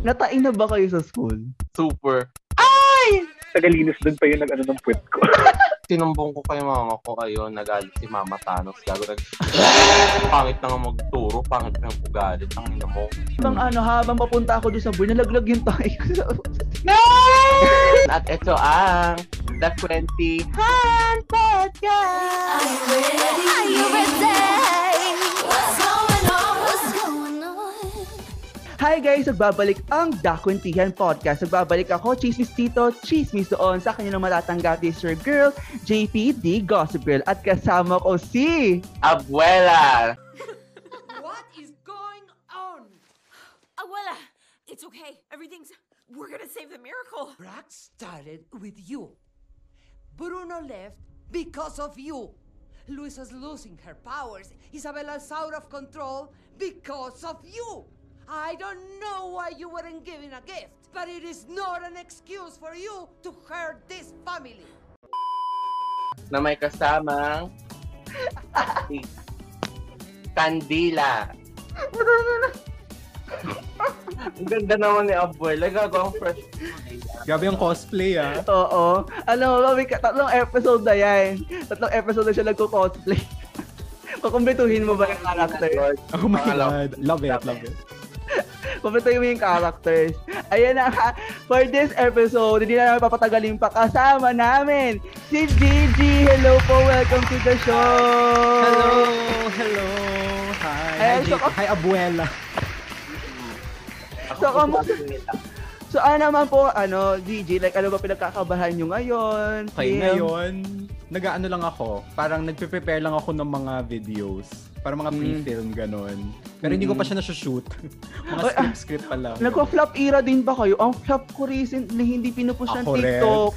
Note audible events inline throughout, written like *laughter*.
natain na ba kayo sa school? Super. Tagalinis doon pa yung nag-ano ng puwet ko. *laughs* Sinumbong ko kay mama ko ayun, nagalit si Mama Thanos. Gago nag... *laughs* pangit na nga magturo, pangit na nga ugalit. Ang ina mo. Habang ano, habang papunta ako doon sa buhay, nalaglag yung tayo. *laughs* At ito ang The 20 Hand Podcast! Are you ready? What's going Hi guys! Nagbabalik ang Dakwentihan Podcast. Nagbabalik ako, Chismis Tito, Chismis doon. Sa kanya nang matatanggap is your girl, JPD Gossip Girl. At kasama ko si... Abuela! *laughs* What is going on? Abuela, it's okay. Everything's. We're gonna save the miracle. Brack started with you. Bruno left because of you. Luisa's losing her powers. Isabella's out of control because of you. I don't know why you weren't given a gift, but it is not an excuse for you to hurt this family. Na may kasamang... *laughs* Kandila. Ang ganda naman ni Abuela. Gago ang fresh. Grabe yung cosplay ah. Oo. Alam mo ba, may ka- tatlong episode na yan. Tatlong episode na siya nagko-cosplay. *laughs* Kukumpletuhin mo ba yung character? Oh my. God. Love it, love it. Kumpletuhin mo yung characters. Ayan na ha. *laughs* For this episode, hindi na namin papatagalin pa. Kasama namin si Gigi. Hello po. Welcome to the show. Hello! Hello! Hi! Hi, Ayan, Jake. so- Hi, abuela. So, kamusta? So, ano naman po, ano, Gigi, like, ano ba pinagkakabahan nyo ngayon? Okay, ngayon, nag-ano lang ako. Parang nagpe-prepare lang ako ng mga videos. Para mga Mm. pre-film, ganon. Pero hindi ko pa siya na-shoot. *laughs* mga ah, script-script pa lang. Nagko-flop era din ba kayo? Ang flop ko recently, hindi pinupush ng Ako rin. TikTok.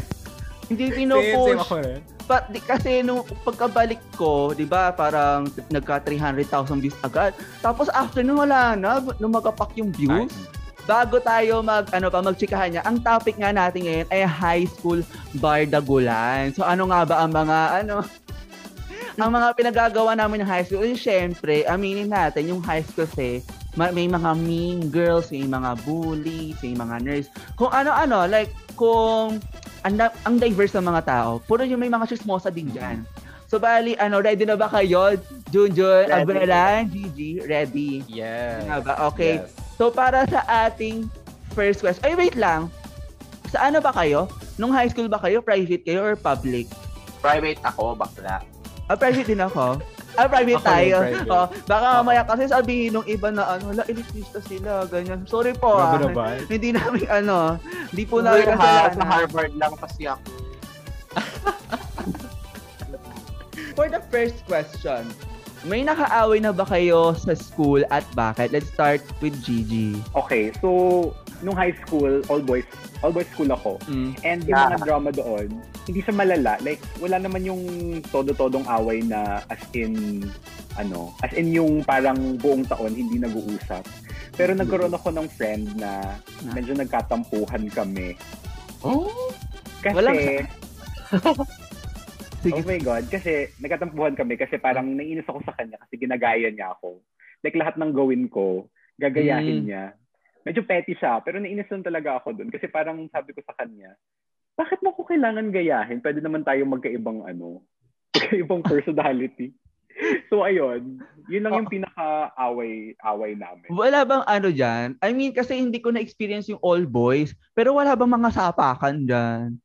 Hindi Same, same pinupush. ako rin. Pa, di, kasi nung pagkabalik ko, di ba, parang nagka 300,000 views agad. Tapos after nun, wala na, lumaгаpak yung views. Bago tayo mag, ano pa, magchikahan niya, ang topic nga natin ngayon ay high school bardagulan. So ano nga ba ang mga, ano, ang mga pinagagawa namin ng high school, eh, syempre, aminin natin, yung high school kasi, ma- may mga mean girls, may mga bullies, may mga nurse. Kung ano-ano, like, kung ang, ang diverse ng mga tao, puro yung may mga chismosa din dyan. So, bali, ano, ready na ba kayo? Junjun. Abuela, Gigi, ready. Yes. Na ba? Okay. Yes. So, para sa ating first question, ay, wait lang. Sa ano ba kayo? Nung high school ba kayo? Private kayo or public? Private ako, bakla. Ah, private din ako. Ah, private Ako tayo. private. *laughs* Oh, baka mamaya kasi sabihin nung iba na ano, wala, elitista sila, ganyan. Sorry po Grabe ah. naman. *laughs* Hindi namin ano, hindi po namin Uy, ha, sa kasalanan. Harvard lang kasi ako. *laughs* For the first question, may nakaaway na ba kayo sa school at bakit? Let's start with Gigi. Okay, so, nung high school, all boys, all boys school ako. Mm. And yung Yeah. mga drama doon, hindi siya malala. Like, wala naman yung todo-todong away na as in, ano, as in yung parang buong taon hindi nag-uusap. Pero nagkaroon ako ng friend na medyo nagkatampuhan kami. Oh? Kasi, Walang- *laughs* Sige. oh my God, kasi nagkatampuhan kami kasi parang nainis ako sa kanya kasi ginagaya niya ako. Like lahat ng gawin ko, gagayahin Mm. niya. Medyo petty siya, pero nainis lang talaga ako dun kasi parang sabi ko sa kanya, bakit mo ko kailangan gayahin? Pwede naman tayo magkaibang ano, *laughs* magkaibang personality. *laughs* so ayun, yun lang yung pinaka-away away namin. Wala bang ano dyan? I mean, kasi hindi ko na-experience yung all boys, pero wala bang mga sapakan dyan?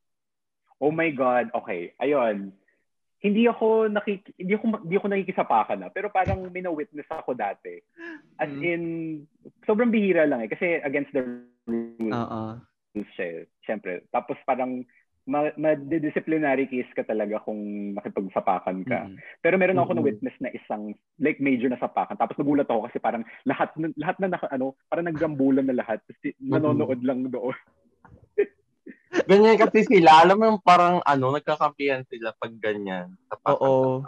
Oh my God, okay. Ayun. Hindi ako nakik hindi ako hindi ako nakikisapakan na, pero parang may na-witness ako dati. As Mm. in sobrang bihira lang eh kasi against the rules Oo. Siya, eh. syempre. Tapos parang ma- ma-disciplinary case ka talaga kung makipagsapakan ka. Mm. Pero meron ako Mhm. na-witness na isang like major na sapakan. Tapos nagulat ako kasi parang lahat na, lahat na naka, ano, parang nagrambulan na lahat. Tapos ti- nanonood lang doon. *laughs* Ganyan kasi sila. Alam mo yung parang ano, nagkakampihan sila pag ganyan. Sa Oo.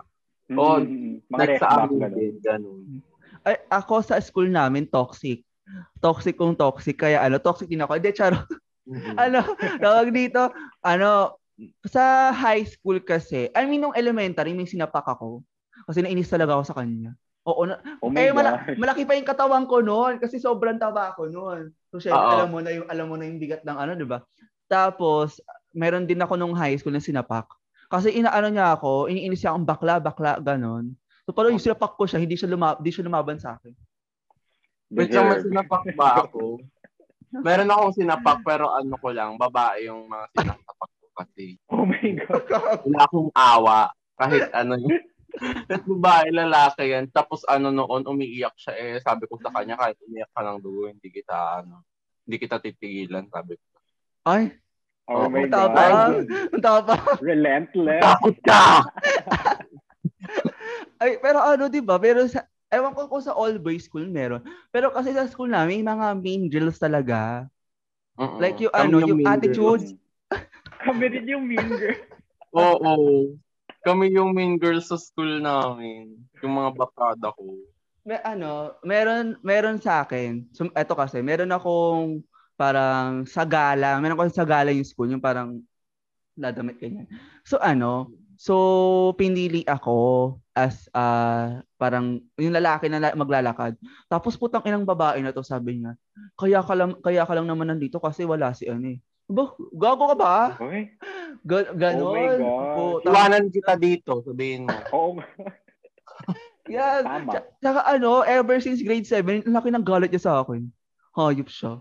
Oo, Mm, mga Like sa amin ganun. din, ganun. Ay, ako sa school namin, toxic. Toxic kung toxic. Kaya ano, toxic din ako. Hindi, charo. Mhm. ano, *laughs* tawag dito, ano, sa high school kasi, I mean, nung elementary, may sinapak ako. Kasi nainis talaga ako sa kanya. Oo na. Oh eh, mala- malaki pa yung katawan ko noon kasi sobrang taba ko noon. So, syempre, Oo. alam mo na yung alam mo na yung bigat ng ano, 'di ba? Tapos, meron din ako nung high school na sinapak. Kasi inaano niya ako, iniinis siya akong bakla, bakla, ganon. So, parang yung sinapak ko siya, hindi siya, luma- hindi siya lumaban sa akin. Wait lang, sinapak ba *laughs* ako? Meron akong sinapak pero ano ko lang, babae yung mga sinapak ko kasi. Oh my God. *laughs* Wala akong awa kahit ano yung kahit babae, lalaki yan. Tapos ano noon, umiiyak siya eh. Sabi ko sa kanya, kahit umiyak ka ng dugo, hindi kita ano, hindi kita titigilan, sabi ko. Ay, Oh my ang tapang. God. Ang tapang. Relentless. Takot ka! *laughs* Ay, pero ano, 'di ba? Pero sa ewan ko kung sa all boys school meron. Pero kasi sa school namin, may mga mean girls talaga. Mm-mm. Like yung Kami ano, yung mean girls. attitude. *laughs* Kami rin yung mean girl. *laughs* Oo. Kami yung mean girls sa school namin. Yung mga bakada ko. May ano, meron meron sa akin. So, eto kasi, meron akong parang sa gala, meron akong sa gala yung school, yung parang dadamit ganyan. So ano, so pinili ako as ah, parang yung lalaki na la- maglalakad. Tapos putang inang babae na to, sabi niya. Kaya ka lang kaya ka lang naman nandito kasi wala si ano eh. Ba, gago ka ba? Okay. Ga- ganon. Oh my God. Putang- Iwanan kita dito, sabihin mo. *laughs* Oo. Yan. Tama. Tsaka- ano, ever since grade 7, ang laki ng galit niya sa akin. Hayop siya.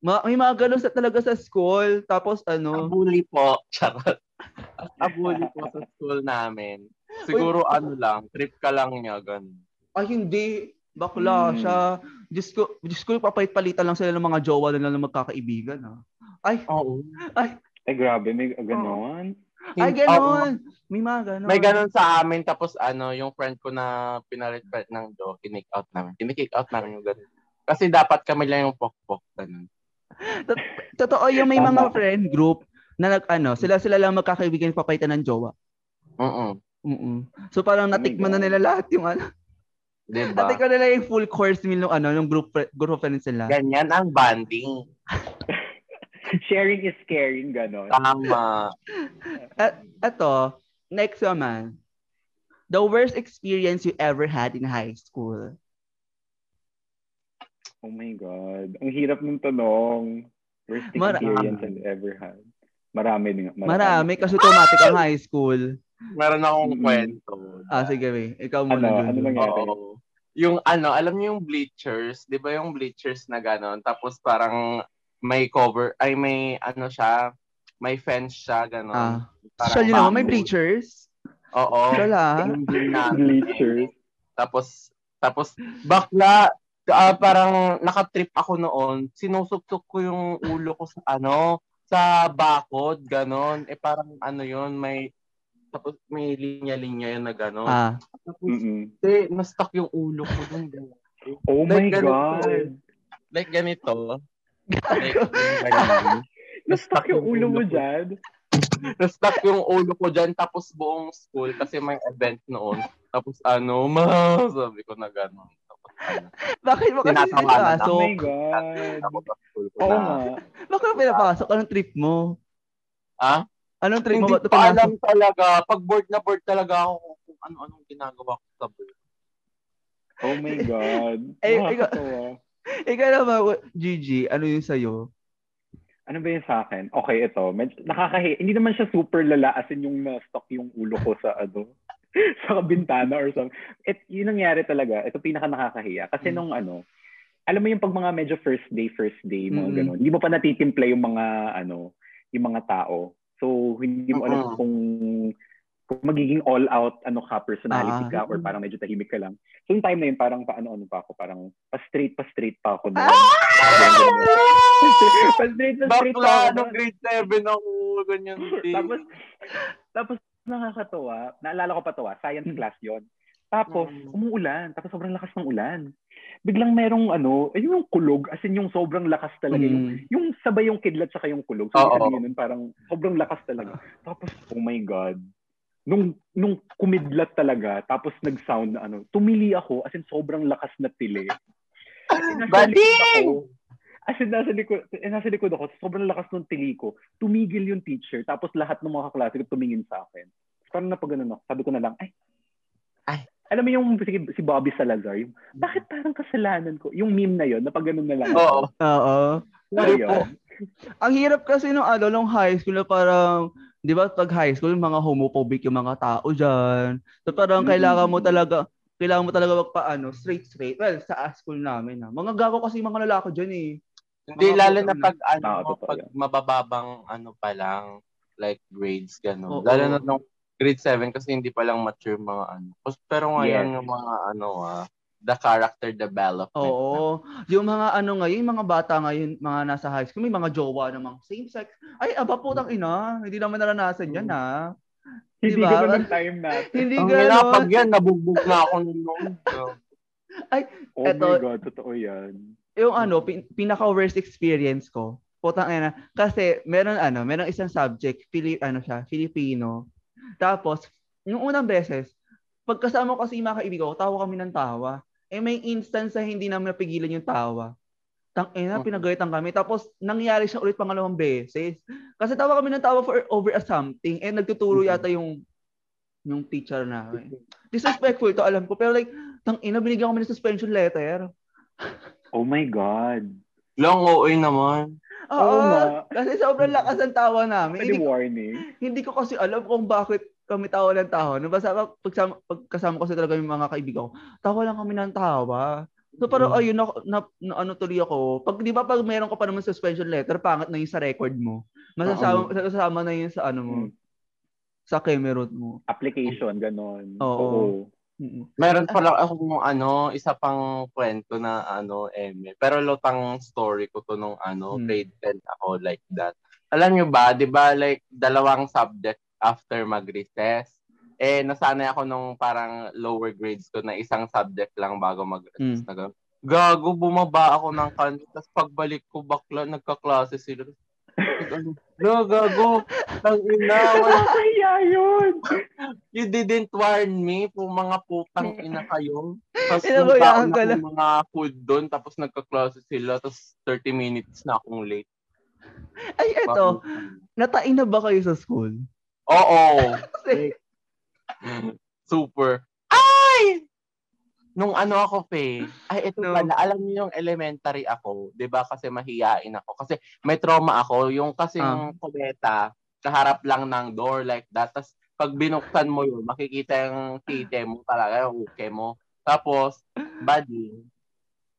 Ma may mga ganun sa talaga sa school. Tapos ano, Abuli po. *laughs* Charot. *laughs* Abuli po sa school namin. Siguro ano lang, trip ka lang niya, ganun. ay hindi. Bakla Hmm. siya. Diyos ko, Diyos ko, papait-palitan lang sila ng mga jowa nila na magkakaibigan. Ha? Ay, Oo. Ay, grabe. May ganon. ay, ganun. May mga ganun. May ganun sa amin, tapos ano, yung friend ko na pinalit ng do, kinick out namin. Kinick out namin yung ganun. Kasi dapat kami lang yung pok-pok. Ganun. Totoo yung may Tama. mga friend group na nag, ano, sila-sila lang magkakaibigan papaitan ng jowa. Mm Mm So parang my natikman na nila lahat yung ano. Diba? Natikman nila yung full course meal ng ano, ng group group friends nila. Ganyan ang banding. *laughs* Sharing is caring, ganon. Tama. *laughs* Eto, next naman. The worst experience you ever had in high school. Oh my God. Ang hirap ng tanong. Worst Mara- experience I've ever had. Marami din. Marami kasi automatic ang high school. Meron akong Mm. kwento. Ah, sige, we. Ikaw muna. Ano? Ano nangyari? Oo. Yung ano, alam niyo yung bleachers, 'di ba yung bleachers na ganon, tapos parang may cover, ay may ano siya, may fence siya ganon. Ah. Social yun naman, may bleachers. Oo. Social ah. Bleachers. Tapos tapos bakla ah, parang nakatrip ako noon, sinusuksok ko yung ulo ko sa ano, sa bakod, ganon. Eh parang ano yun, may tapos may linya-linya yun na ganon. Ah. Tapos, Mm-mm. eh, na-stuck yung ulo ko dun. Oh my Like, ganito. God. Like ganito. Like, yung ganyan. *laughs* Na-stuck yung ulo mo dyan. Na-stuck yung ulo ko dyan, tapos buong school, kasi may event noon. Tapos ano, ma, *laughs* sabi ko na gano'n. Ano, *laughs* Bakit mo kasi Tinatawanan Oh pinapasok? my God. Oo nga. Bakit mo pinapasok? Anong trip mo? Ah? Anong trip mo? Hindi pa pinasok? alam talaga. Pag board na board talaga ako kung ano-anong ginagawa ko sa board. Oh my God. *laughs* Eh, Nakakatawa. Ikaw naman, Gigi, ano yung sa'yo? Ano ba yun sa akin? Okay, ito. Med- nakakahi. Hindi naman siya super lala as in yung na-stuck yung ulo ko sa ano *laughs* sa bintana or something. It, yun nangyari talaga. Ito pinaka nakakahiya. Kasi Mm. nung ano, alam mo yung pag mga medyo first day, first day, mga Mm. ganun. Hindi mo pa natitimpla yung mga, ano, yung mga tao. So, hindi mo alam Oo. kung kung magiging all out ano ka personality Ah. ka or parang medyo tahimik ka lang. So yung time na yun parang paano ano pa ako parang pa straight pa straight pa ako Ah! *laughs* doon. pa straight pa straight pa Bakla, ako. nung grade 7 ako, ganyan. *laughs* Tapos, tapos nakakatawa, naalala ko pa to ah, science class yon. Tapos, Mm. umuulan. Tapos sobrang lakas ng ulan. Biglang merong ano, ayun yung kulog, as in yung sobrang lakas talaga. Yung, Mm. yung sabay yung kidlat saka yung kulog. So, ibig sabihin nun, parang sobrang lakas talaga. Tapos, oh my God. Nung, nung kumidlat talaga, tapos nag-sound na ano, tumili ako, as in sobrang lakas na tili. *laughs* Bading! ako. As in, nasa likod, eh, nasa likod ako, sobrang lakas ng tili ko. Tumigil yung teacher, tapos lahat ng mga kaklase ko tumingin sa akin. Parang napagano ako. Sabi ko na lang, ay, Ay. alam mo yung si, si Bobby Salazar, yung, bakit parang kasalanan ko? Yung meme na yon na pag ganun na lang. Oo. Oo. Ayun. Ang hirap kasi nung ano, nung high school na parang, di ba pag high school, mga homophobic yung mga tao dyan. So parang Mm. kailangan mo talaga, kailangan mo talaga magpaano, straight straight. Well, sa school namin na. Mga gago kasi mga lalaki dyan eh. Hindi, Mga lalo na pag, ano, Ah, totoo pag yan. mabababang, ano pa lang, like grades, gano'n. Oo. Lalo na nung grade 7 kasi hindi pa lang mature mga ano. Pero ngayon, Yes. yung mga, ano, ah, the character development. Oo. Yung mga ano ngayon, yung mga bata ngayon, mga nasa high school, may mga jowa ng mga same sex. Ay, aba putang ina. Hindi naman naranasan yan ha. Hindi Diba? ganun ang time natin. *laughs* Hindi Ang ina, pag gano'n. yan, nabugbog na ako nung noon. Oh Eto. my God, totoo yan. Yung ano, pin- pinaka-worst experience ko, putang ina. Kasi meron ano, meron isang subject, Fili ano siya, Filipino. Tapos, yung unang beses, pagkasama ko kasi yung mga kaibigan ko, tawa kami ng tawa. Eh may instance na hindi namin napigilan yung tawa. Tang ina, Mhm. pinagalitan kami. Tapos nangyari siya ulit pangalawang beses. Kasi tawa kami ng tawa for over a something. Eh nagtuturo Mhm. yata yung yung teacher namin. Disrespectful to, alam ko. Pero like, tang ina, binigyan kami ng suspension letter. *laughs* Oh my God. Long OA naman. Oo, Oo nga. kasi sobrang lakas ng tawa namin. Pwede Hindi, warning. hindi ko kasi alam kung bakit kami tawa ng tawa. No, basta pag, pagsama, pagkasama ko sa talaga yung mga kaibigan ko, tawa lang kami ng tawa. So parang Mm. ayun, na, na, na, ano tuloy ako. Pag, di ba pag meron ka pa naman suspension letter, pangat na yun sa record mo. Masasama, masasama na yun sa ano mo, Mm. sa Cameron mo. Application, ganon. Oo. Mm-mm. Meron pala akong ano, isa pang kwento na ano, Eme. Pero lutang story ko to nung ano, Hmm. grade 10 ako like that. Alam nyo ba, di ba like dalawang subject after mag-recess, eh nasanay ako nung parang lower grades ko na isang subject lang bago mag-recess na gano'n. Gago, bumaba ako ng kanto, tapos pagbalik ko bakla, nagkaklase sila. "Lo, gago, tang ina, wala Kaya yun! You didn't warn me po mga putang ina kayo. Tapos ka ako lang. mga food doon, tapos nagka-klase sila, tapos 30 minutes na akong late. Ay, eto, natain na ba kayo sa school? Oo. *laughs* Super. Ay! Nung ano ako, Fe, ay ito No. pala, alam niyo yung elementary ako, di ba kasi mahiyain ako. Kasi may trauma ako, yung kasi Ah. yung kubeta, kaharap lang ng door like that. Tapos pag binuksan mo yun, makikita yung tite mo talaga, yung uke mo. Tapos, buddy,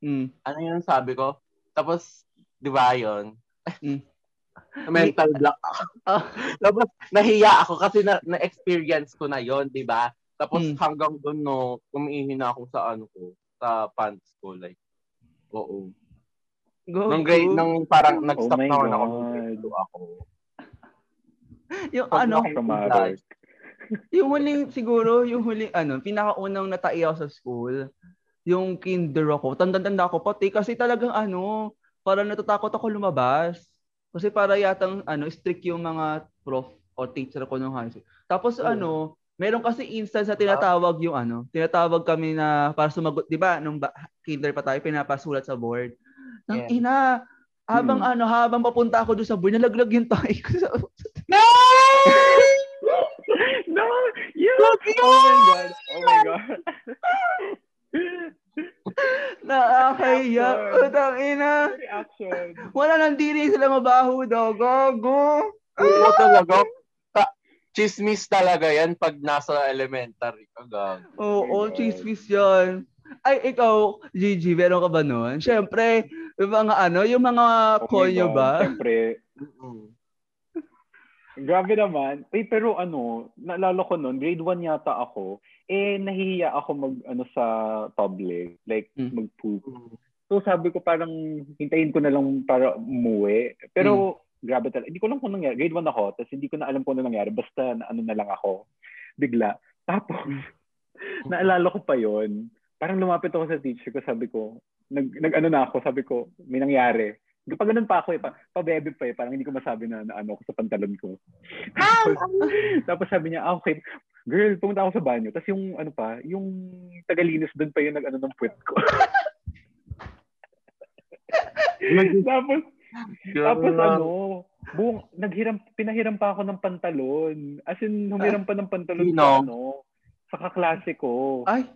mm, ano yung sabi ko? Tapos, di ba yun? Mm. *laughs* Mental block ako. Ah. Tapos, nahiya ako kasi na, na-experience ko na yon di ba? Tapos, Mm. hanggang doon, no, umiihi na ako sa ano ko, sa pants ko, like, oo. go, Nung grade, go. nung parang Oh nag-stop naman ako, two ako. yung Pag ano, yung huling, siguro, yung huling, ano, pinakaunang natai ako sa school, yung kinder ako, tanda-tanda ako pati, kasi talagang ano, parang natatakot ako lumabas. Kasi para yatang, ano, strict yung mga prof o teacher ko nung high school. Tapos, Oo. ano, meron kasi instance na tinatawag yung ano, tinatawag kami na para sumagot, di ba, nung ba, kinder pa tayo, pinapasulat sa board. Nang Yeah. ina, habang Hmm. ano, habang papunta ako doon sa board, nalaglag yung tayo ko sa no! *laughs* Yeah! Oh my God! Oh my God! *laughs* Nakakahiya. Utang ina. Reaction. Wala nang diri sila mabaho daw. Gago. Oo talaga. Chismis talaga yan pag nasa elementary ka. Oo, Oh God. chismis yan. Ay, ikaw, Gigi, meron ka ba nun? Siyempre, yung mga ano, yung mga Oh konyo ba? Siyempre. Grabe naman. Eh, pero ano, naalala ko noon, grade 1 yata ako, eh, nahihiya ako mag, ano, sa public, like, Mm. mag-poop. So, sabi ko parang, hintayin ko na lang para umuwi. Pero, grabe talaga. Hindi ko lang kung nangyari. Grade 1 ako, tapos hindi ko na alam kung ano nangyari. Basta, na, ano na lang ako. Bigla. Tapos, *laughs* naalala ko pa yon Parang lumapit ako sa teacher ko, sabi ko, nag, nag ano na ako, sabi ko, may nangyari. Pag ganun pa ako eh, pa, pa-bebe pa eh, parang hindi ko masabi na, na ano ko sa pantalon ko. *laughs* tapos, *laughs* tapos sabi niya, ah, okay, girl, pumunta ako sa banyo. Tapos yung, ano pa, yung tagalinis doon pa yung nag-ano ng puwet ko. tapos, *laughs* tapos ano, buong, naghiram, pinahiram pa ako ng pantalon. As in, humiram pa ng pantalon Sino? sa ano, sa kaklase ko. Ay,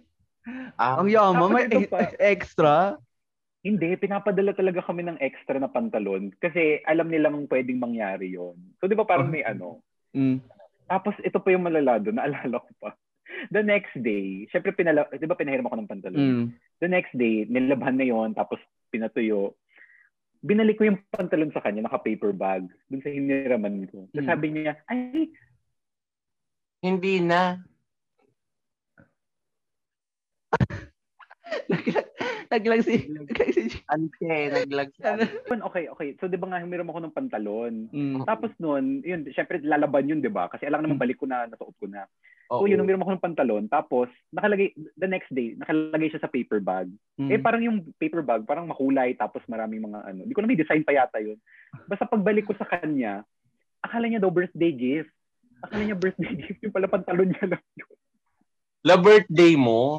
Ah, Ang yaman, may pa. e- extra. Hindi, pinapadala talaga kami ng extra na pantalon kasi alam nilang pwedeng mangyari yon. So, di ba parang may ano? Mm. Tapos ito pa yung malala doon, naalala ko pa. *laughs* The next day, syempre pinala, di ba pinahiram ako ng pantalon? Mm. The next day, nilabhan na yon tapos pinatuyo. Binalik ko yung pantalon sa kanya, naka-paper bag, dun sa hiniraman ko. Tapos Mm. sabi niya, ay, hindi na. *laughs* Naglag, si, naglag si Ante, naglag Ano? okay, okay. So, di ba nga, humiram ako ng pantalon. Mm. Tapos noon, yun, syempre lalaban yun, di ba? Kasi alam naman balik ko na, nasuot ko na. So, Oo. yun, humiram ako ng pantalon. Tapos, nakalagay, the next day, nakalagay siya sa paper bag. Mm. Eh, parang yung paper bag, parang makulay, tapos maraming mga ano. Di ko na may design pa yata yun. Basta pagbalik ko sa kanya, akala niya daw birthday gift. Akala niya birthday gift, yung pala pantalon niya lang yun. La birthday mo.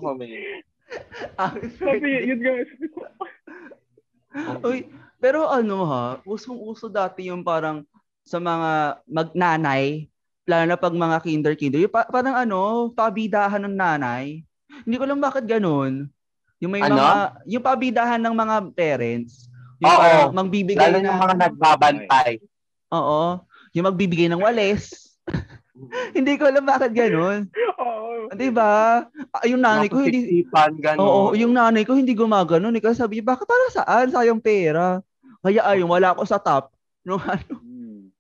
Sabi *laughs* niya. Ah, Sabi yun ko, Uy, pero ano ha, usong-uso dati yung parang sa mga magnanay, lalo na pag mga kinder-kinder, yung pa- parang ano, pabidahan ng nanay. Hindi ko lang bakit ganun. Yung may Ano? mga, yung pabidahan ng mga parents, yung Oo. parang magbibigay Lalo na, ng mga nagbabantay. oo, yung magbibigay ng walis. *laughs* hindi ko alam bakit ganun. oo. Di ba? Ah, Yung nanay ko hindi, gano'n. Oo, yung nanay ko hindi gumagano. Ikaw sabi niya, bakit para saan? Sayang pera. Kaya ayun, wala ako sa top. Nung *laughs* ano, Hmm.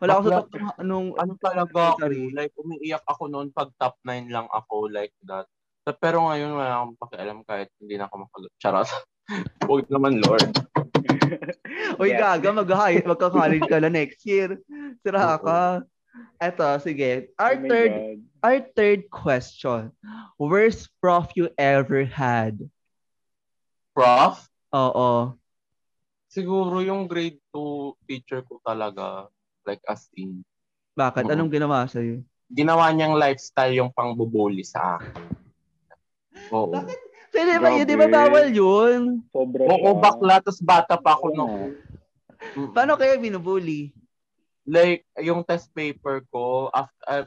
wala ako sa top nung, nung ano talaga ako, Sorry. like umiiyak ako noon pag top 9 lang ako like that. So, pero ngayon wala akong pakialam kahit hindi na ako makag... Charot. *laughs* Huwag naman, Lord. Uy, Yes. gaga, mag-high, magka-college ka na next year. Sira ka. Eto, sige. Our Oh third, God. our third question. Worst prof you ever had? Prof, Oo. siguro yung grade 2 teacher ko talaga, like as in, Bakit? Anong ginawa sa'yo? ginawa niyang lifestyle yung pangbubuli sa akin. Oo. Bakit? Pwede ba yun? Di ba bawal yun? Sobra Oo, bakla, tapos bata pa ako Oo. noon. Paano kayo binubuli? Like yung test paper ko after uh,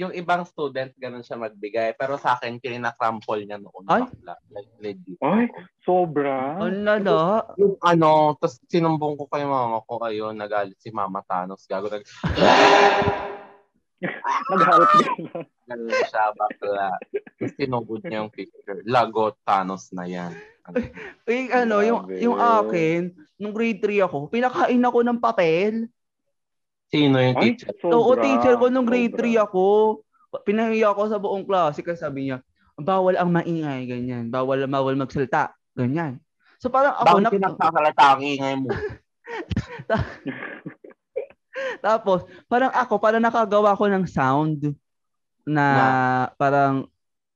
yung ibang student ganun siya magbigay pero sa akin kinakrample niya noon Ay. bakla like legit Ay, sobra. Ang lala. yung ano tapos sinumbong ko kay mama ko ayun nagalit si Mama Thanos gago nag *laughs* din. ganun siya bakla sinugod niya yung picture lagot Thanos na yan Uy, ano, yung, Grabe. yung akin, nung grade 3 ako, pinakain ako ng papel. Sino yung Ay, teacher sobra. Oo, teacher ko nung grade sobra. 3 ako. Pinahiya ako sa buong klase kasi sabi niya, bawal ang maingay, ganyan. Bawal, bawal magsalita, ganyan. So parang ako, bakit nak- pinagkakalata ang ingay mo *laughs* tapos parang ako, parang nakagawa ko ng sound na parang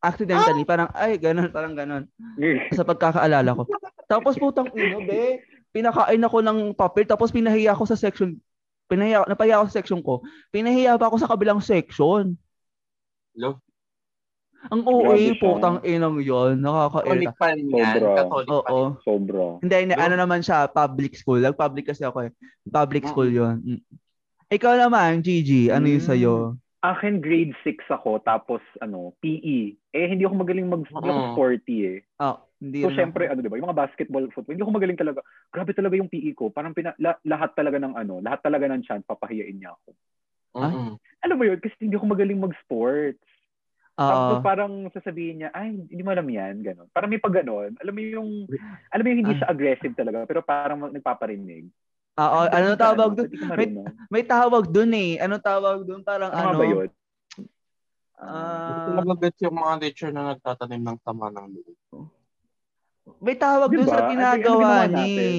accidentally, parang ay, ganun, parang ganun. *laughs* Sa pagkakaalala ko. Tapos putang ino, be, pinakain ako ng papel, tapos pinahiya ako sa section, pinahiya, napahiya ako sa section ko, pinahiya pa ako sa kabilang section. Lo, Ang OA, Grabe siya. putang inang yon nakakairita. Catholic pa rin yan Sobra. Catholic. Hindi, hindi, ano naman siya, public school. Nag-public kasi ako eh. Public school yon Mm. Ikaw naman, Gigi, ano yung Mm. sa'yo? Akin grade 6 ako, tapos ano, PE. Eh, hindi ako magaling mag hindi ako Oo. sporty eh. Oh, hindi So, syempre, ano, di ba? Yung mga basketball, football, hindi ako magaling talaga. Grabe talaga yung PE ko. Parang pina, la- lahat talaga ng ano, lahat talaga ng chance, papahiyain niya ako. Mm-mm. Alam mo yun, kasi hindi ako magaling mag-sports. Tapos Oo. parang sasabihin niya, ay, hindi mo alam yan, gano'n. Parang may pag gano'n. Alam mo yung, alam mo yung hindi Ah. siya aggressive talaga, pero parang nagpaparinig. Oo, ano Hindi ka, tawag ano, doon? May, may tawag doon eh. Ano tawag doon? Parang Ano, ano? ba yun? Ah, Talaga gets yung mga teacher na nagtatanim ng tama ng loob. May tawag Di doon sa Ano- ano ginagawa ginawa ni... natin?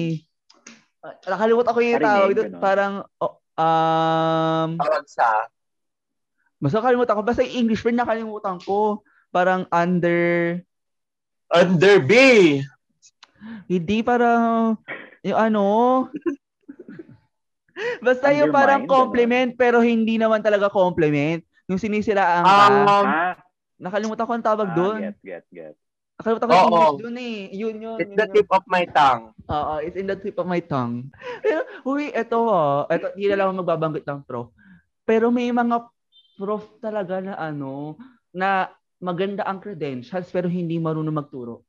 Ah, Nakalimutan ko yung tawag doon. ganun. Parang, oh, um, Tawag sa basta nakalimutan ko. Basta yung English word nakalimutan ko. Parang under... Under B. Hindi parang... Yung ano... *laughs* Basta yung Undermine, parang ganun. compliment pero hindi naman talaga compliment. Yung sinisiraan ka. Um, Ah, Nakalimutan ko ang tawag ah, doon. get, get, get. Nakalimutan ko yung Oo. English doon eh. Yun yun. It's yun, the yun. tip of my tongue. Oo, it's in the tip of my tongue. Pero, uy, eto ah. Eto, hindi na lang magbabanggit ng prof. Pero may mga prof talaga na ano, na maganda ang credentials pero hindi marunong magturo.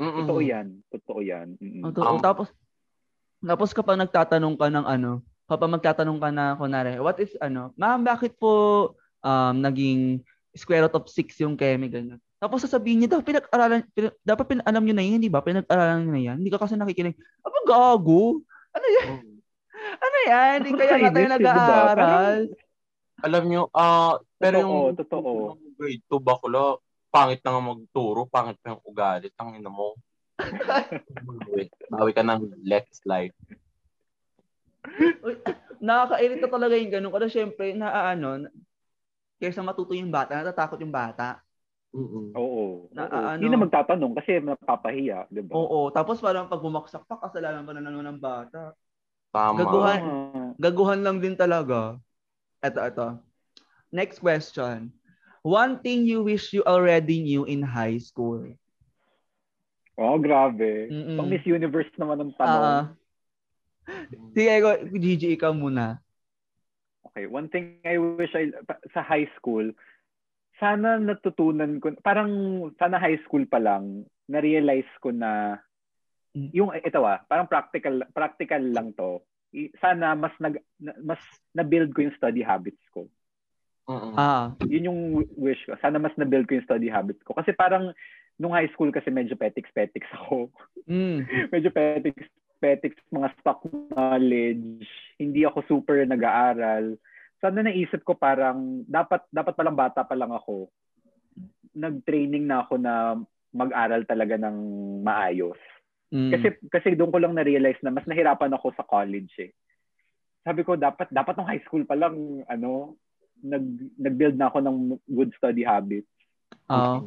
Mm-mm. Totoo yan. Totoo yan. Mm-mm. Totoo. Um, tapos, tapos kapag nagtatanong ka ng ano, kapag magtatanong ka na, kunwari, what is, ano, ma'am, bakit po um, naging square root of 6 yung kemi, ganyan. Tapos sasabihin niya, dapat pinag-aralan, pinag, dapat pin, alam niyo na yan, di ba? Pinag-aralan niyo na yan. Hindi ka kasi nakikinig. Aba, gago. Ano yan? Ano yan? Hindi kaya nga tayo eh, nag-aaral. Alam nyo, ah, pero Totoo, yung totoo. grade 2 bakla, pangit na nga magturo, pangit na yung ugali, ang ina mo. *laughs* Bawi, ka ng Lex life. Nakakairita talaga yung ganun. Kasi syempre, na ano, kaysa matuto yung bata, natatakot yung bata. Mm-mm. Oo. Na- oo. ano- Hindi na magtatanong kasi napapahiya, di ba? Oo. Tapos parang pag bumaksak pa, kasalanan pa na naman ng bata. Tama. Gaguhan. Ah. Gaguhan lang din talaga. Eto, eto. Next question. One thing you wish you already knew in high school. Oh, grabe. Mm-mm. Pang Miss Universe naman ang Ah. tanong. Sige, ikaw, Gigi, ikaw muna. Okay, one thing I wish I, sa high school, sana natutunan ko, parang sana high school pa lang, na-realize ko na, Mm. yung, ito ah, parang practical, practical lang to. Sana mas nag, na- mas na-build ko yung study habits ko. Mm-mm. Ah, Yun yung wish ko. Sana mas na-build ko yung study habits ko. Kasi parang, nung high school kasi medyo petiks-petiks ako. mm, *laughs* medyo petiks petiks mga stock knowledge. Hindi ako super nag-aaral. Sana naisip ko parang dapat dapat palang bata pa lang ako. Nag-training na ako na mag-aral talaga ng maayos. mm. Kasi kasi doon ko lang na-realize na mas nahirapan ako sa college eh. Sabi ko dapat dapat nung high school pa lang ano nag nag-build na ako ng good study habits. Ah.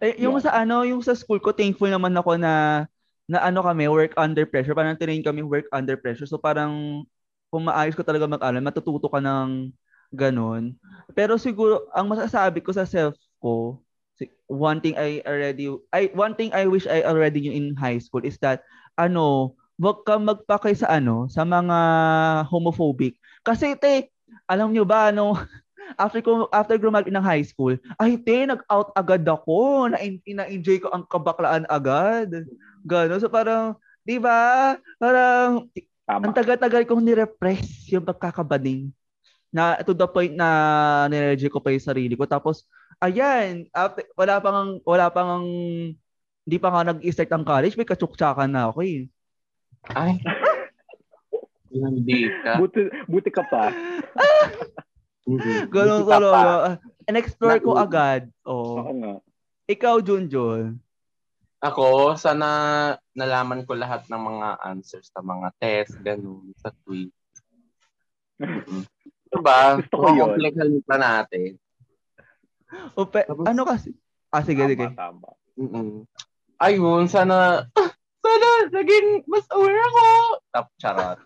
Eh, yung sa ano, yung sa school ko, thankful naman ako na na ano kami, work under pressure. Parang tinayin kami work under pressure. So parang kung maayos ko talaga mag-aral, matututo ka ng ganun. Pero siguro, ang masasabi ko sa self ko, one thing I already, I, one thing I wish I already knew in high school is that, ano, wag ka magpakay sa ano, sa mga homophobic. Kasi, te, alam nyo ba, ano, *laughs* after ko after graduate ng high school, ay te, nag-out agad ako. Na na-enjoy ko ang kabaklaan agad. Gano'n. So parang, 'di ba? Parang ang Tama. tagal-tagal kong ni-repress yung pagkakabaning na to the point na nireje ko pa yung sarili ko. Tapos, ayan, after, wala pang wala pang hindi pa nga nag-start ang college, may katsuksakan na ako eh. Ay. Hindi ka. Buti buti ka pa. *laughs* Ganun ka pa. talaga. And-explore ko agad. Oo. Oo nga. Ikaw, Junjun. Ako, sana nalaman ko lahat ng mga answers sa mga test, ganun, sa quiz. *laughs* Mm-mm. Diba? Gusto ko yun. Kukompleksan pa natin. O, pe- Tapos- ano kasi? Ah, sige, sige. Tama, tama. Mm-mm. Ayun, sana, *laughs* sana naging mas aware ako. Tap, charot.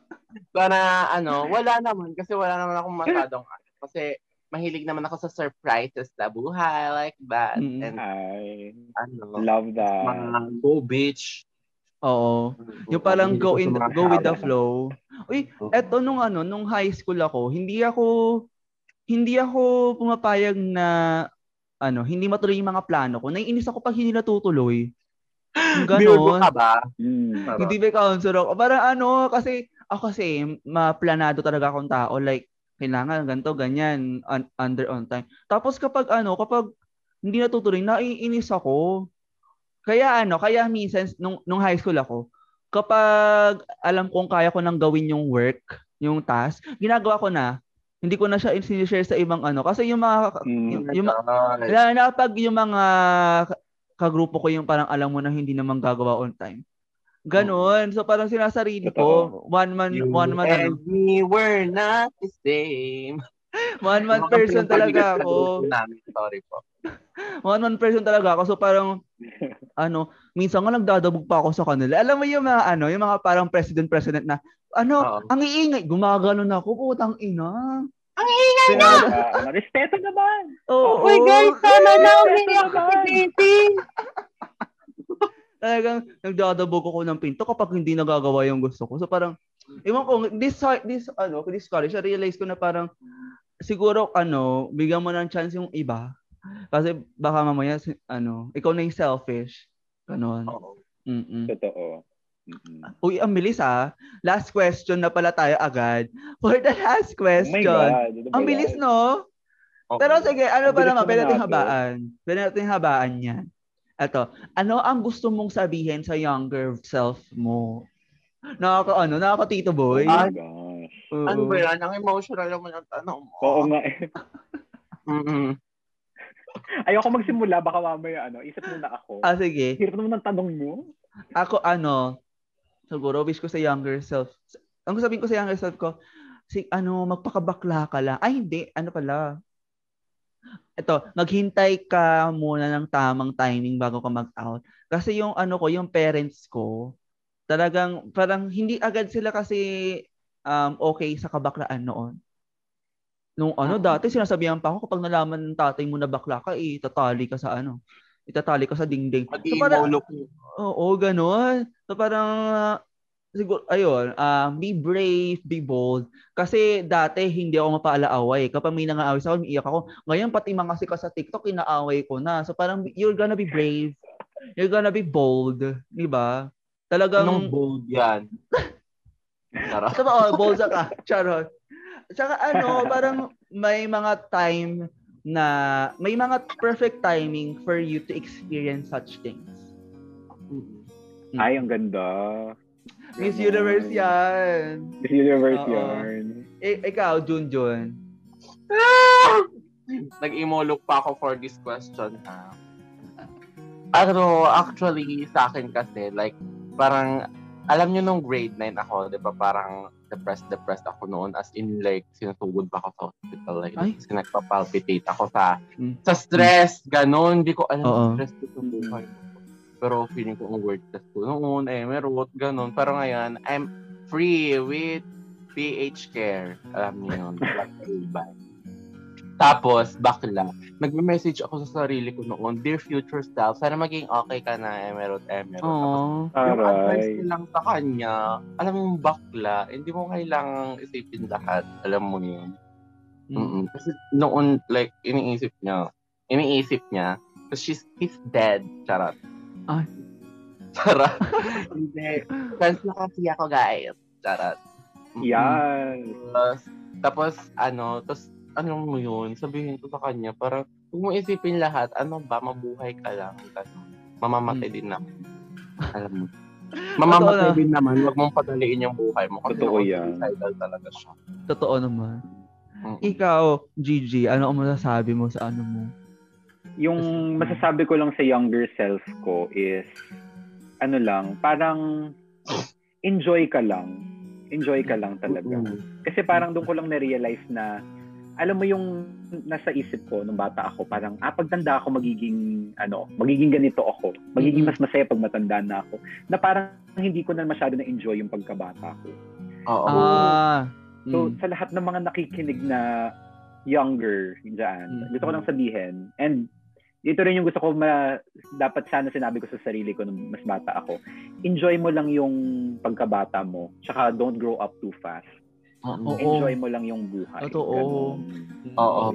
Sana, ano, wala naman, kasi wala naman akong masyadong, ano, *laughs* kasi mahilig naman ako sa surprises sa buhay, like that. Mm. And, Ay, ano, love that. mga go beach. Oo. Yung parang go in go with the flow. Uy, Oo. eto nung ano, nung high school ako, hindi ako hindi ako pumapayag na ano, hindi matuloy yung mga plano ko. Naiinis ako pag hindi natutuloy. *gasps* Ganon. ka ba? Mm. Charot. Hindi ba counselor ako? Parang ano, kasi ako kasi maplanado talaga akong tao. Like, kailangan ganito, ganyan, un- under on time. Tapos kapag ano, kapag hindi natutuloy, naiinis ako. Kaya ano, kaya minsan nung, nung high school ako, kapag alam kong kaya ko nang gawin yung work, yung task, ginagawa ko na. Hindi ko na siya sinishare sa ibang ano. Kasi yung mga, Mm. yung, yung, Ay, lalo na pag yung mga ka- kagrupo ko yung parang alam mo na hindi naman gagawa on time. Ganon. So parang sinasarili ko, one man, you one man, ano, and me were not the same. *laughs* one man person talaga ako. Namin. Sorry po. *laughs* One man person talaga ako. So parang, *laughs* ano, minsan nga nagdadabog pa ako sa kanila. Alam mo yung mga, ano, yung mga parang president-president na, ano, Oo. ang iingay, gumaganon ako, putang ina. Ah, ano, respeto naman. Oo, Oh my God, tama na, umiiyak ako, baby. Talagang nagdadabog ako ng pinto kapag hindi nagagawa yung gusto ko. So parang, ewan ko, this, this, ano, this college, I realize ko na parang, siguro, ano, bigyan mo ng chance yung iba. Kasi baka mamaya, ano, ikaw na yung selfish. Ganon. Oo. Mm-mm. Totoo. Mm-mm. Uy, ang bilis ah. Last question na pala tayo agad. *laughs* For the last Oh my question. God. ano ang bilis, no? Okay. Pero sige, ano pa naman, pwede natin. habaan. Pwede natin habaan yan. Ito, ano ang gusto mong sabihin sa younger self mo? Nakaka, ano, nakaka Tito Boy? Oh gosh. Oo. Ano ba yan? Ang emotional naman ang tanong mo. Oo nga eh. *laughs* Mm-mm. Ayoko magsimula, baka mamaya ano, isip muna ako. Ah, sige. Hirap naman ng tanong mo. Ako, ano, siguro, wish ko sa younger self. Ang sabihin ko sa younger self ko, si, ano, magpakabakla ka lang. Ay, hindi. Ano pala? Ito, maghintay ka muna ng tamang timing bago ka mag-out. Kasi yung ano ko, yung parents ko, talagang, parang hindi agad sila kasi um, okay sa kabaklaan noon. Nung ano, dati sinasabihan pa ako kapag nalaman ng tatay mo na bakla ka, eh, tatali ka sa ano, itatali ka sa dingding. So, parang, Oo, ganun. So parang ah, siguro ayun, ah, be brave, be bold. Kasi dati hindi ako mapaalaaway. Kapag may nangaaway sa akin, iiyak ako. Ngayon pati mga sikat sa TikTok inaaway ko na. So parang you're gonna be brave. You're gonna be bold, 'di ba? Talagang Anong bold yan? *laughs* Tara. Totoo, bold ka. Charot. Tsaka ano, *laughs* parang may mga time na may mga perfect timing for you to experience such things. Ay, ang ganda. Miss. Universe yan. Miss Universe Oo. yarn. I- ikaw, Junjun. *laughs* Nag-imolok pa ako for this question. Ha? Ano, actually, sa akin kasi, like, parang, alam nyo nung grade 9 ako, di ba, parang depressed, depressed ako noon. As in, like, sinusugod pa ako sa hospital. Like, Ay. kasi nagpa-palpitate ako sa, Mm. sa stress, ganun. Hindi ko alam Oo. stress ko sa buhay. Pero feeling ko ang word test ko noon, eh, meron, ganun. Pero ngayon, I'm free with PH Care. Alam niyo yun. *laughs* Tapos, bakla. Nagme-message ako sa sarili ko noon, Dear future self, sana maging okay ka na, Emerald, Emerald. Tapos, Oh. yung advice Aray. ko lang sa kanya, alam mo yung bakla, hindi mo kailangang isipin lahat. Alam mo yun. Mm-mm. Kasi noon, like, iniisip niya, iniisip niya, because she's, he's dead. Charot. Ay. Charot. *laughs* Hindi. Fans na kasi ako, guys. Mm-mm. Yan. Tapos, tapos, ano, tapos, ano mo yun, sabihin ko sa kanya, parang, huwag mo isipin lahat, ano ba, mabuhay ka lang. Ganun. Mamamatay Mm. din naman. Alam mo. *laughs* Mamamatay Totoo na. din naman, huwag mong padaliin yung buhay mo. Kasi Totoo ako, yan. suicidal talaga siya. Totoo naman. Mm. Ikaw, Gigi, ano ang masasabi mo sa ano mo? Yung masasabi ko lang sa younger self ko is, ano lang, parang enjoy ka lang. Enjoy ka lang talaga. Mm. Kasi parang doon ko lang na-realize na, alam mo yung nasa isip ko nung bata ako, parang, ah, pagtanda ako, magiging, ano, magiging ganito ako. Magiging Mm-mm. mas masaya pag matanda na ako. Na parang hindi ko na masyado na-enjoy yung pagkabata ko. Oo. Ah. So, mm. sa lahat ng mga nakikinig na younger dyan, Mm. gusto ko lang sabihin, and ito rin yung gusto ko ma, dapat sana sinabi ko sa sarili ko nung mas bata ako, enjoy mo lang yung pagkabata mo, tsaka don't grow up too fast. Oo. Oo. Enjoy mo lang yung buhay. Totoo. Ganon. Oo.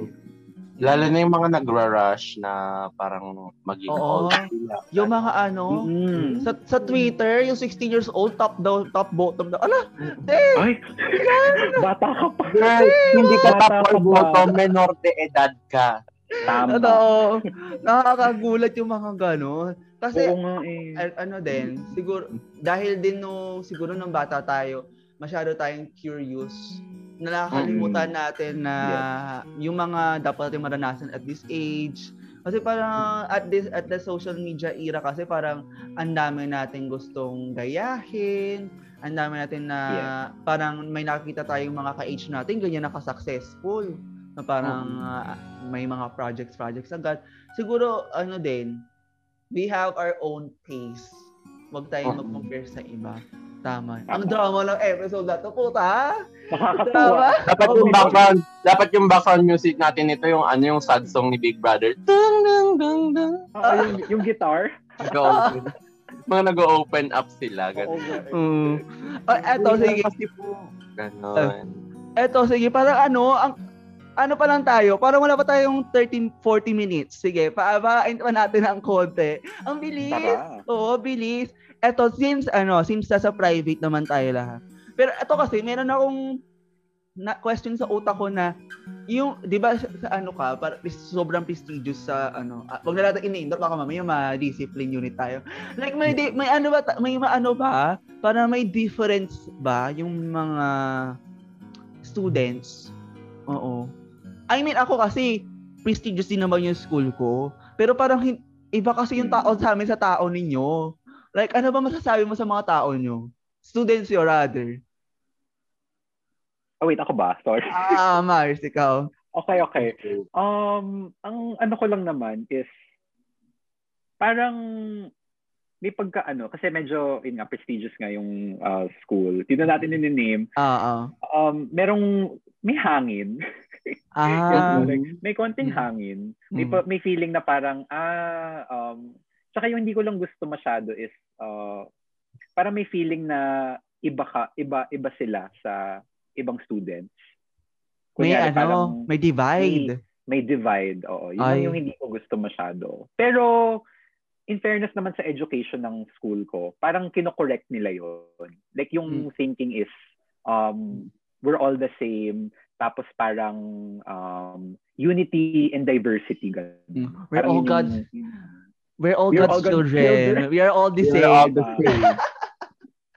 Lalo na yung mga nagra-rush na parang maging Oo. old sila. Yung mga ano, Mm. sa sa Twitter, yung 16 years old, top down, top bottom down. Ala, te, Ay! bata ka pa. Girl, hindi ka Bata top or pa. bottom, menor de edad ka. Tama. Totoo. Nakakagulat yung mga ganon. Kasi, Oo nga eh. a- ano din, siguro, dahil din no, siguro nung bata tayo, masyado tayong curious. Na nakakalimutan natin na yung mga dapat natin maranasan at this age. Kasi parang at this at the social media era kasi parang ang dami natin gustong gayahin, ang dami natin na parang may nakikita tayong mga ka-age natin ganyan naka-successful na parang ah, may mga projects projects agad. Siguro ano din, we have our own pace. Huwag tayong Oo. mag-compare sa iba. Tama. Ang drama ng episode na to, puta. Nakakatuwa. Tama? Dapat yung background, dapat yung background music natin ito yung ano yung sad song ni Big Brother. Dung dung dung dung. Ah, yung, yung guitar. Mga nag-open up sila. Ganun. eh. Mm. Oh, eto, sige. Kasi po. Ganon. Eto, sige. Parang ano, ang ano pa lang tayo, parang wala pa tayong 13, 40 minutes. Sige, paabain pa natin ang konti. Ang bilis. Tara. Oo, bilis. Eto, since, ano, since sa private naman tayo lahat. Pero eto kasi, meron akong na question sa utak ko na yung 'di ba sa, sa ano ka para sobrang prestigious sa ano ah, wag na natin ini-indoor baka mamaya ma-discipline unit tayo like may di- may ano ba may ano ba para may difference ba yung mga students oo I mean ako kasi prestigious din naman yung school ko pero parang hin- iba kasi yung tao sa amin sa tao ninyo like ano ba masasabi mo sa mga tao nyo students or rather Oh, wait, ako ba? Sorry. ah Mars ikaw Okay, okay. Um, ang ano ko lang naman is parang may pagka ano, kasi medyo yun nga, prestigious nga yung uh, school. Dito natin name ah ah Um, merong may hangin. *laughs* *laughs* ah may konting hangin. May, Mm. pa- may feeling na parang, ah, um, tsaka yung hindi ko lang gusto masyado is, uh, parang may feeling na iba ka, iba, iba sila sa ibang students. May Kunyari, ano, parang may divide. may divide, oo. Yun Ay. yung hindi ko gusto masyado. Pero, in fairness naman sa education ng school ko, parang kinokorrect nila yon Like, yung Hmm. thinking is, um, we're all the same, tapos parang um, unity and diversity. Ganun. Mm. We're Parang all yun God's yung- we're all We're God's all God's children. children. We are all the We're same. all the same.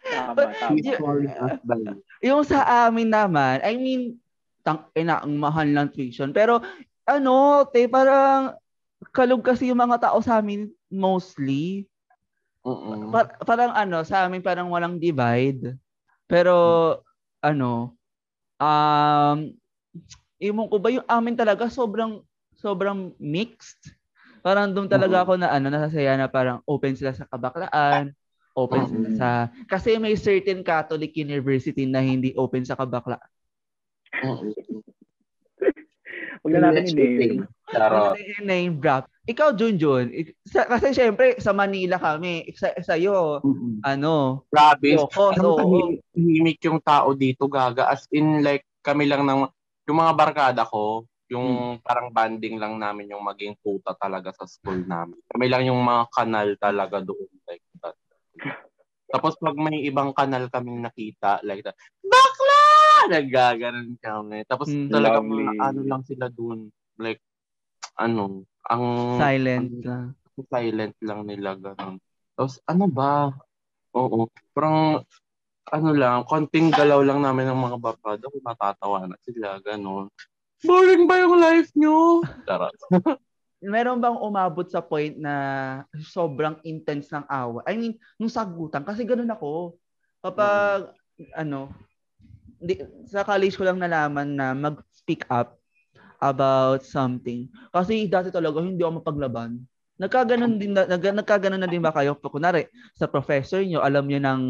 Tama, tama. By. Yung sa amin naman, I mean, tang ina ang mahal ng tuition. Pero ano, te, parang kalog kasi yung mga tao sa amin mostly. Par- parang ano, sa amin parang walang divide. Pero ano, um imong ko ba yung amin talaga sobrang sobrang mixed. Parang doon talaga ako na ano, nasasaya na parang open sila sa kabaklaan, open sila Oo. sa kasi may certain Catholic university na hindi open sa kabaklaan. Mm-mm. Huwag na natin i-name. Charot. name drop. Ikaw, Junjun, sa, kasi syempre sa Manila kami, sa sa'yo, Mm-mm. ano, Ano oo. tahimik- yung tao dito, gaga. As in, like, kami lang ng, yung mga barkada ko, yung parang banding lang namin yung maging puta talaga sa school namin. Kami lang yung mga kanal talaga doon. Like that. Tapos pag may ibang kanal kaming nakita, like that, bakla! Nagaganon kami. Tapos Mm. talaga mga ano lang sila doon. Like, ano, ang silent ang- lang. silent lang nila ganun. Tapos ano ba? Oo. Parang ano lang, konting galaw lang namin ng mga barkada kung natatawa na sila, ganun. Boring ba yung life nyo? Charot. *laughs* Meron bang umabot sa point na sobrang intense ng awa? I mean, nung sagutan, kasi ganun ako. Kapag, ano, di, sa college ko lang nalaman na mag-speak up about something. Kasi dati talaga hindi ako mapaglaban. Nagkaganon din na, nag, nagkaganon na din ba kayo? Kunwari, sa professor nyo, alam nyo ng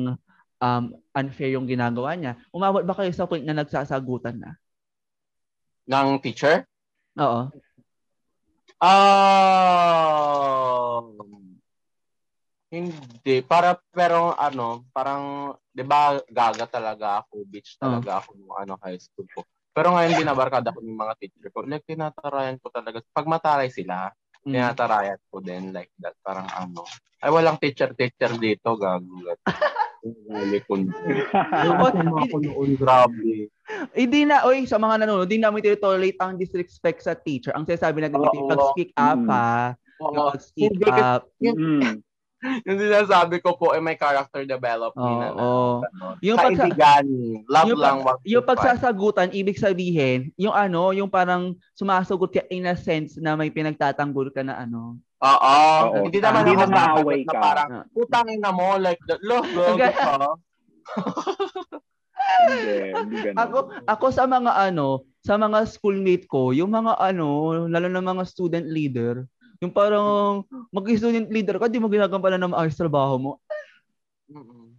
um, unfair yung ginagawa niya. Umabot ba kayo sa point na nagsasagutan na? Ng teacher? Oo. Ah, hindi. Para, pero ano, parang, di ba, gaga talaga ako, bitch talaga ako nung ano, high school ko. Pero ngayon, binabarkada ko ng mga teacher ko. Like, tinatarayan ko talaga. Pag mataray sila, Mm. tinatarayan ko din like that. Parang ano. Ay, walang teacher-teacher dito, gago. Gali ko noon, grabe. Hindi na, oy, sa mga nanonood, hindi namin tolerate ang disrespect sa teacher. Ang sinasabi natin Oo. pag-speak up, Mm. ha? Hindi kasi- up. Yung sinasabi ko po ay may character development na. Oo. Ano, Yung pagsa- Kaibigan, love yung, lang. pag, wag yung pagsasagutan, ibig sabihin, yung ano, yung parang sumasagot ka in a sense na may pinagtatanggol ka na ano. Oo. Oo. Hindi naman Hindi ako na maaway sasagot na ka. parang, Ah. putangin na mo, like, that. lo, gago Aga- ka. Hindi, hindi ganun. Ako, ako sa mga ano, sa mga schoolmate ko, yung mga ano, lalo na mga student leader, yung parang mag-student leader ka, di mo ginagampanan ng maayos trabaho mo. Mm-mm.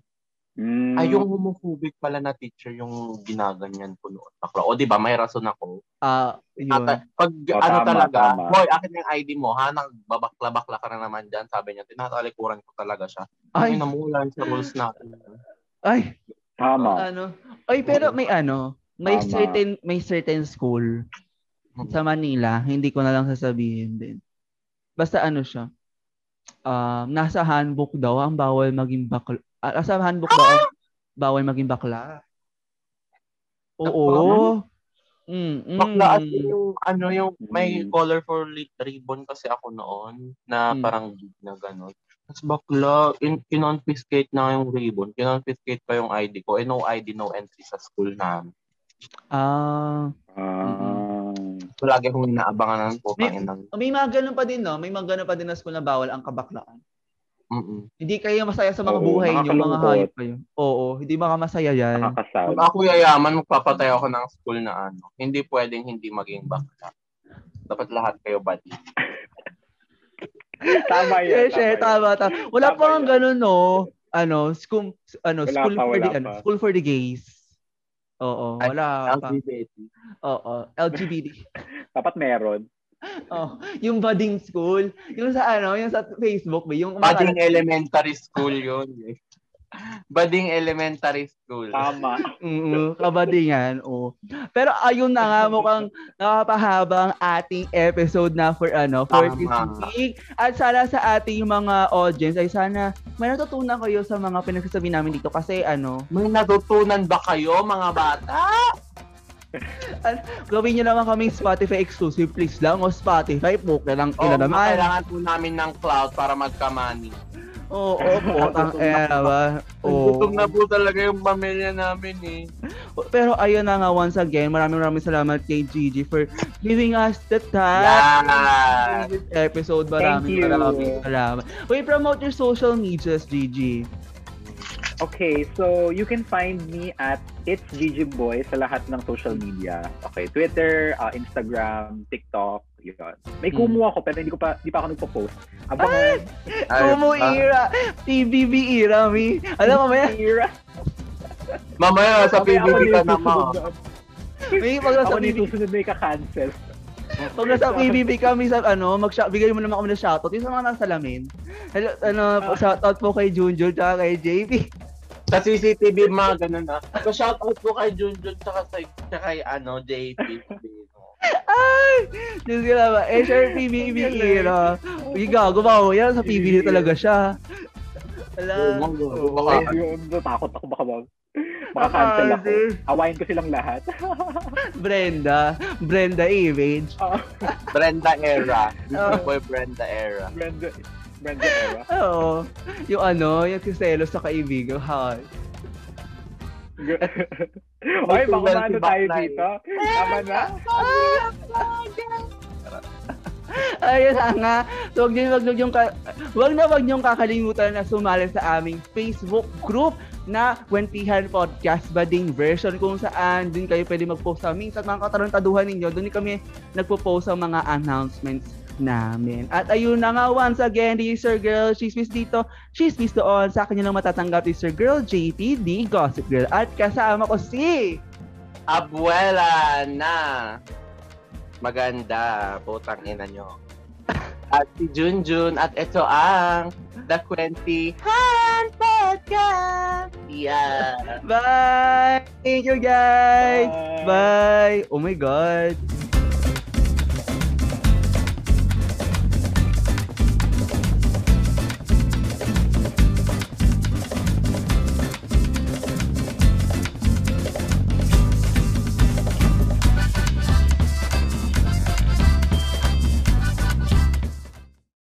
Mm. Ay, yung homophobic pala na teacher yung ginaganyan ko noon. Bakla. O, di ba, may rason ako. Ah, yun. Ata, pag Oh, ano tama, talaga, tama. boy, akin yung ID mo, ha, nagbabakla-bakla ka na naman dyan. Sabi niya, tinatalikuran ko talaga siya. Ay, Ay, namulan sa rules natin. ay, Tama. ano. Ay, pero may ano, may Tama. certain may certain school sa Manila, hindi ko na lang sasabihin din. Basta ano siya, um, nasa handbook daw ang bawal maging bakla. Ah, nasa handbook daw ang bawal maging bakla. Oo. Mm, mm. Bakla as in yung ano yung may Mm. colorful ribbon kasi ako noon na Mm. parang gig na gano'n. Tapos bakla, in, kinonfiscate na yung ribbon, kinonfiscate pa yung ID ko. Eh no ID, no entry sa school namin. Ah, Ah. So lagi kong inaabangan ng po. May- May... may mga ganun pa din, no? May mga ganun pa din na school na bawal ang kabaklaan. Mm-mm. Hindi kayo masaya sa mga Oo, buhay niyo, mga hayop kayo. Oo, hindi maka masaya yan. Nakakasad. Kung ako yayaman, magpapatay ako ng school na ano. Hindi pwedeng hindi maging bakla. Dapat lahat kayo buddy. *laughs* Tama yan. Yes, eh, tama, tama. Wala Tama pa ang yan. ganun, no? Ano, school, ano, Wala school pa, for the, ano, school for the gays. Oo, wala pa. LGBT. Oo, LGBT. *laughs* Dapat meron. Oh, yung budding school, yung sa ano, yung sa Facebook, ba, yung Bading elementary school yun. eh. Bading elementary school. Tama. Mm, kabadingan, oh. Pero ayun na nga mukhang nakapahaba ang ating episode na for ano, for this Tama. week. At sana sa ating mga audience ay sana may natutunan kayo sa mga pinagsasabi namin dito kasi ano, May natutunan ba kayo, mga bata? gawin niyo naman kaming Spotify exclusive please lang o Spotify po lang O, ila naman. kailangan po namin ng cloud para magka-money. Oo, oh, oh, putang era ba? Gutom na po talaga yung pamilya namin eh. Pero ayun na nga once again, maraming maraming salamat kay Gigi for giving us the time. This episode. Maraming Thank you. maraming salamat. Wait, promote your social medias, Gigi. Okay, so you can find me at It's Gigi Boy sa lahat ng social media. Okay, Twitter, uh, Instagram, TikTok, yun. May Hmm. kumu ako pero hindi ko pa hindi pa ako nagpo-post. Abangan. Ay, Kumu ah, era. PBB era, mi. Alam mo ba yan? Ira. Mamaya sa Okay, PBB na ka na- May pag nasa Ako na yung PBB, susunod na ika-cancel. pag nasa PBB kami sa ano, mag bigay mo naman kami ng shoutout. Yung sa mga nasa salamin. Hello, ano, shoutout po kay Junjun at kay JP. Sa CCTV, mga ganun na. So, shout out po kay Junjun tsaka, sa, tsaka kay ano, JP. Ay! Diyos ko naman. Eh, sure, PBB era. Uy, gago ba ako? Yan, sa PBB talaga siya. Ala. Oo, Oo, baka- natakot ako baka mag maka-cancel ako. Awayin ko silang lahat. *laughs* Brenda. Brenda Image. Ah, *laughs* Brenda era. Oh. This boy Brenda era. Brenda, Brenda Era. Oo. Yung ano, yung kiselos sa kaibigan. Ha? Oy, baka maano tayo dito. Tama na. Ayun nga. So, wag niyo, wag niyo, ka, wag na wag niyo kakalimutan na sumali sa aming Facebook group na Kwentihan Podcast Bading version kung saan din kayo pwede mag-post sa amin sa mga katarantaduhan ninyo. Doon kami nagpo-post ng mga announcements namin. At ayun na nga, once again, this is your girl, Chismis dito, Chismis doon. Sa akin lang matatanggap is your girl, JTD Gossip Girl. At kasama ko si... Abuela na maganda. Putang ina nyo. *laughs* At si Junjun. At ito ang The Quenty Han Podcast. Yeah. Bye! Thank you guys! Bye. Bye! Oh my God!